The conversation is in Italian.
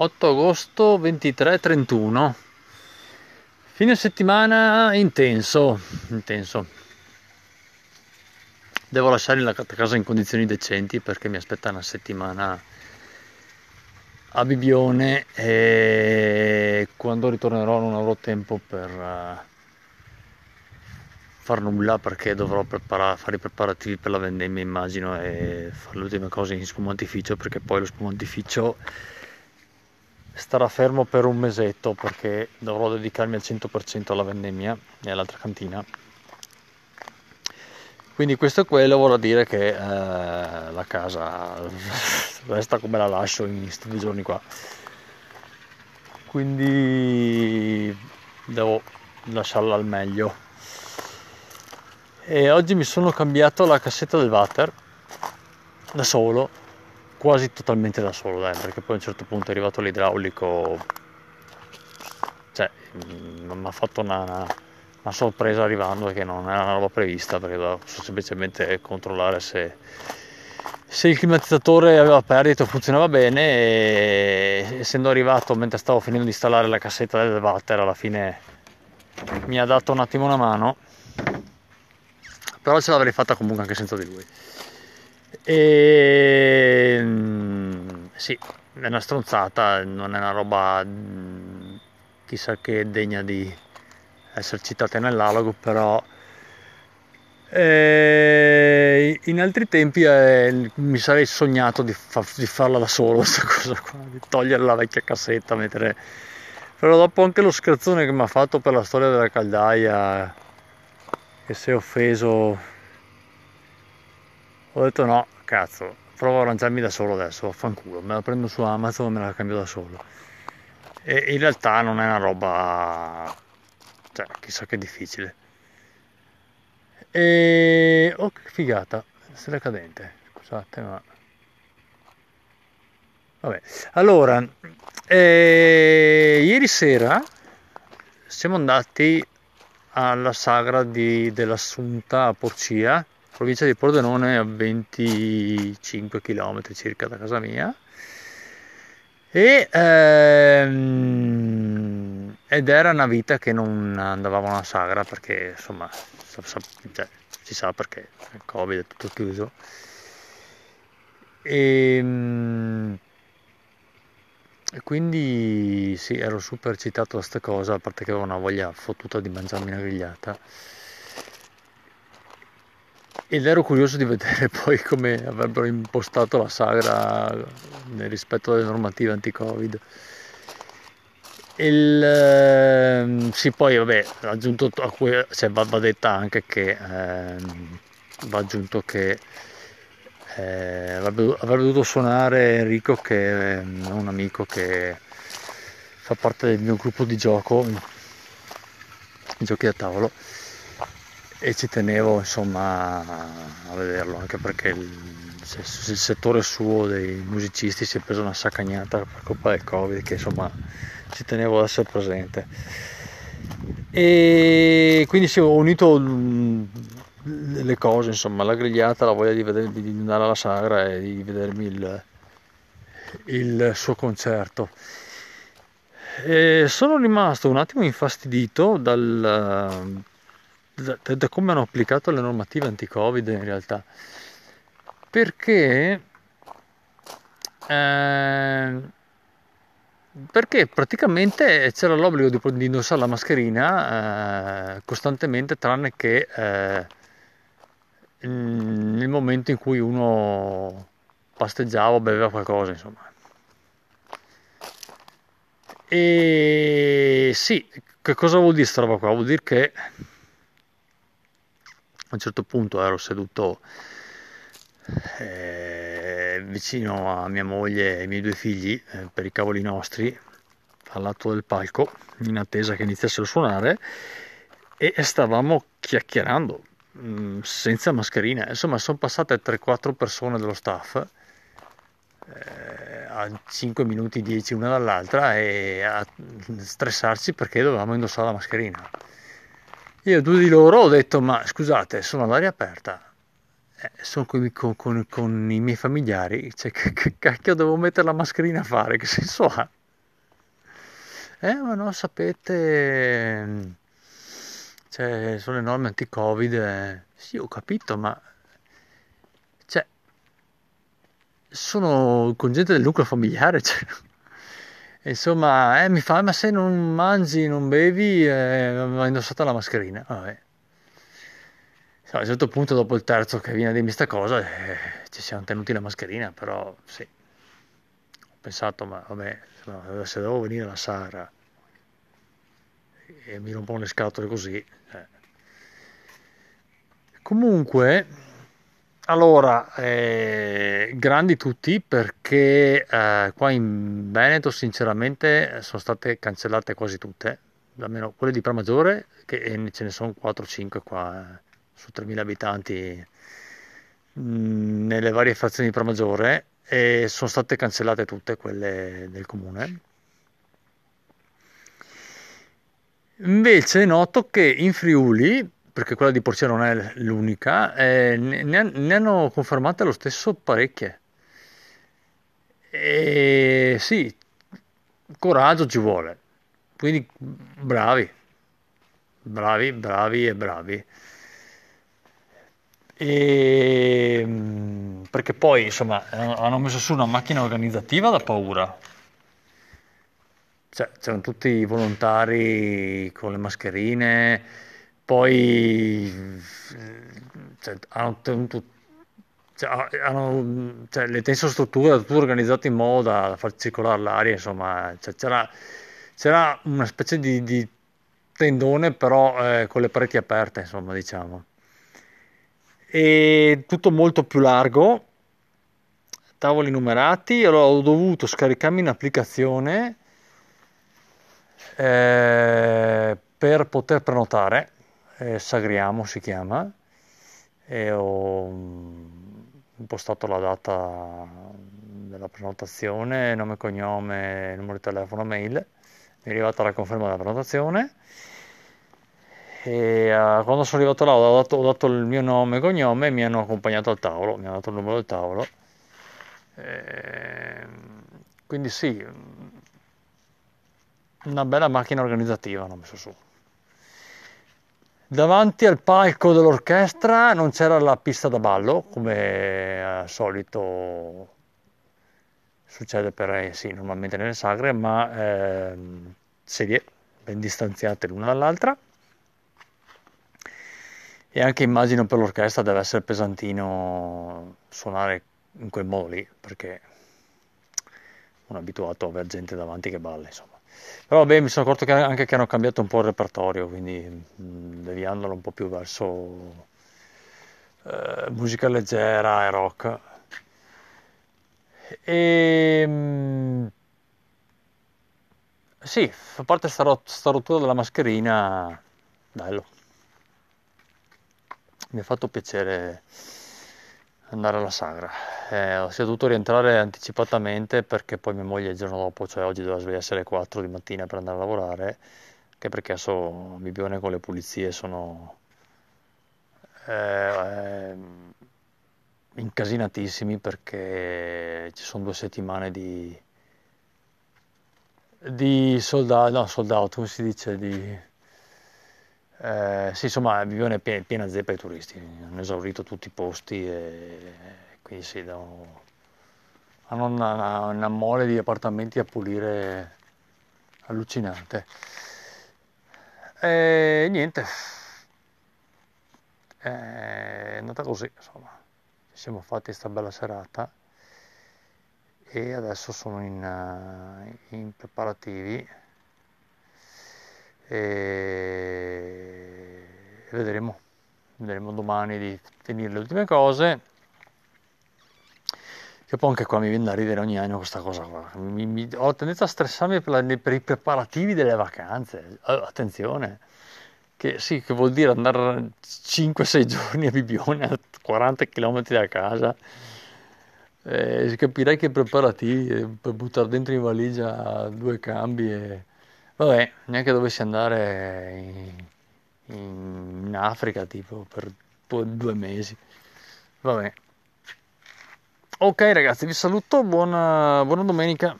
8 agosto 23-31 fine settimana intenso intenso. Devo lasciare la casa in condizioni decenti perché mi aspetta una settimana a Bibione e quando ritornerò non avrò tempo per uh, far nulla perché dovrò fare i preparativi per la vendemmia immagino e fare le ultime cose in spumantificio perché poi lo spumantificio starà fermo per un mesetto perché dovrò dedicarmi al 100% alla vendemmia e all'altra cantina. Quindi questo è quello vuol dire che eh, la casa resta come la lascio in questi giorni qua. Quindi devo lasciarla al meglio. E oggi mi sono cambiato la cassetta del water da solo quasi totalmente da solo dai, perché poi a un certo punto è arrivato l'idraulico cioè mm, mi ha fatto una una sorpresa arrivando che non era una roba prevista perché dovevo semplicemente controllare se, se il climatizzatore aveva perdito funzionava bene e essendo arrivato mentre stavo finendo di installare la cassetta del water alla fine mi ha dato un attimo una mano però ce l'avrei fatta comunque anche senza di lui e sì è una stronzata non è una roba chissà che degna di essere citate nell'alogo, però eh, in altri tempi eh, mi sarei sognato di, fa, di, farla da solo questa cosa qua, di togliere la vecchia cassetta, mettere... però dopo anche lo scherzone che mi ha fatto per la storia della caldaia, che si è offeso, ho detto no, cazzo, provo a arrangiarmi da solo adesso, fanculo, me la prendo su Amazon e me la cambio da solo. E in realtà non è una roba cioè chissà che difficile. E oh che figata stella cadente scusate ma vabbè. Allora eh, ieri sera siamo andati alla sagra di, dell'Assunta a Porcia provincia di Pordenone a 25 km circa da casa mia. E ehm, ed era una vita che non andavamo alla sagra perché insomma cioè, si sa perché il covid è tutto chiuso. E, ehm, e quindi sì ero super eccitato da questa cosa a parte che avevo una voglia fottuta di mangiarmi una grigliata ed ero curioso di vedere poi come avrebbero impostato la sagra nel rispetto delle normative anti-covid. Il, eh, sì, poi vabbè, aggiunto a cui, cioè, va, va, detta anche che eh, va aggiunto che eh, avrebbe, avrebbe, dovuto suonare Enrico che è un amico che fa parte del mio gruppo di gioco, giochi da tavolo e ci tenevo insomma a vederlo anche perché il, il settore suo dei musicisti si è preso una saccagnata per colpa del covid che insomma ci tenevo ad essere presente. E quindi sì, ho unito mm, le cose insomma la grigliata la voglia di, vedere, di andare alla sagra e di vedermi il, il suo concerto. E sono rimasto un attimo infastidito dal, da, da, come hanno applicato le normative anti-covid in realtà. Perché eh, perché praticamente c'era l'obbligo di, di indossare la mascherina eh, costantemente tranne che eh, nel momento in cui uno pasteggiava o beveva qualcosa insomma. E sì che cosa vuol dire sta roba qua? Vuol dire che a un certo punto ero seduto eh, vicino a mia moglie e ai miei due figli eh, per i cavoli nostri al lato del palco in attesa che iniziasse a suonare e stavamo chiacchierando mh, mm, senza mascherina insomma sono passate 3-4 persone dello staff eh, a 5 minuti 10 una dall'altra e a stressarci perché dovevamo indossare la mascherina io due di loro ho detto ma scusate sono all'aria aperta eh, sono con, con, con, con, i miei familiari, cioè che, che, cacchio devo mettere la mascherina a fare? Che senso ha? Eh, ma no, sapete, cioè, sono le norme anti-Covid. eh. Sì, ho capito, ma cioè, sono con gente del nucleo familiare, cioè, insomma, eh, mi fa, ma se non mangi, non bevi, eh, va indossata la mascherina. Vabbè. Sì, A un certo punto, dopo il terzo che viene a dirmi sta cosa, eh, ci siamo tenuti la mascherina, però sì, ho pensato, ma vabbè, se devo venire la Sara e mi rompono le scatole così. eh. Comunque, allora, eh, grandi tutti perché eh, qua in Veneto sinceramente sono state cancellate quasi tutte, almeno quelle di Pramaggiore, che e ce ne sono 4-5 qua eh, su 3.000 abitanti mh, nelle varie frazioni di Pramaggiore e sono state cancellate tutte quelle del comune. Invece noto che in Friuli, perché quella di Porcia non è l'unica, eh, ne, ne han- ne hanno confermate lo stesso parecchie. E sì, coraggio ci vuole. Quindi bravi, bravi, bravi e bravi. E, perché poi, insomma, hanno hanno messo su una macchina organizzativa da paura. Cioè, c'erano tutti i volontari con le mascherine, poi eh, cioè, hanno tenuto, cioè, ha- hanno, cioè, le tensostrutture erano tutte organizzate in modo da far circolare l'aria, insomma, cioè, c'era c'era una specie di, di tendone, però eh, con le pareti aperte, insomma, diciamo. E tutto molto più largo, tavoli numerati, allora ho dovuto scaricarmi un'applicazione eh, per poter prenotare, eh, Sagriamo si chiama, e ho mm, impostato la data della prenotazione, nome, cognome, numero di telefono, mail. Mi è arrivata la conferma della prenotazione e eh, quando sono arrivato là ho dato, ho dato il mio nome e cognome e mi hanno accompagnato al tavolo, mi hanno dato il numero del tavolo. Ehm, quindi sì, una bella macchina organizzativa hanno messo su. Davanti al palco dell'orchestra non c'era la pista da ballo, come al solito succede per, eh, sì, normalmente nelle sagre, ma ehm, sedie ben distanziate l'una dall'altra. E anche immagino per l'orchestra deve essere pesantino suonare in quel modo lì, perché è abituato a avere gente davanti che balla, insomma. Però vabbè, mi sono accorto che anche che hanno cambiato un po' il repertorio, quindi deviandolo un po' più verso eh, musica leggera e rock. E mh, sì, a parte sta, rot- sta rottura della mascherina, bello. Mi ha fatto piacere andare alla sagra. Eh, ho dovuto rientrare anticipatamente perché poi mia moglie il giorno dopo, cioè oggi doveva svegliarsi alle 4 di mattina per andare a lavorare, anche perché adesso Bibione con le pulizie sono eh, ehm, incasinatissimi perché ci sono due settimane di, di sold out, no, sold out, come si dice, di eh, sì, insomma, Bibione è pie- piena zeppa di turisti, hanno esaurito tutti i posti e quindi sì, devono- hanno una, una- una mole di appartamenti a pulire allucinante. E niente, è andata così, insomma. Ci siamo fatti sta bella serata e adesso sono in, eh, in preparativi e vedremo, vedremo domani di finire le ultime cose. Che poi anche qua mi viene da ridere ogni anno questa cosa qua. Mi- mi- ho tendenza a stressarmi per, la- per i preparativi delle vacanze. Attenzione, che sì, che vuol dire andare 5-6 giorni a Bibione a 40 km da casa. Eh, capirei che preparativi eh, per buttare dentro in valigia due cambi e vabbè, neanche dovessi andare in, in Africa tipo per due, mesi. Vabbè. Ok ragazzi, vi saluto, buona, buona domenica.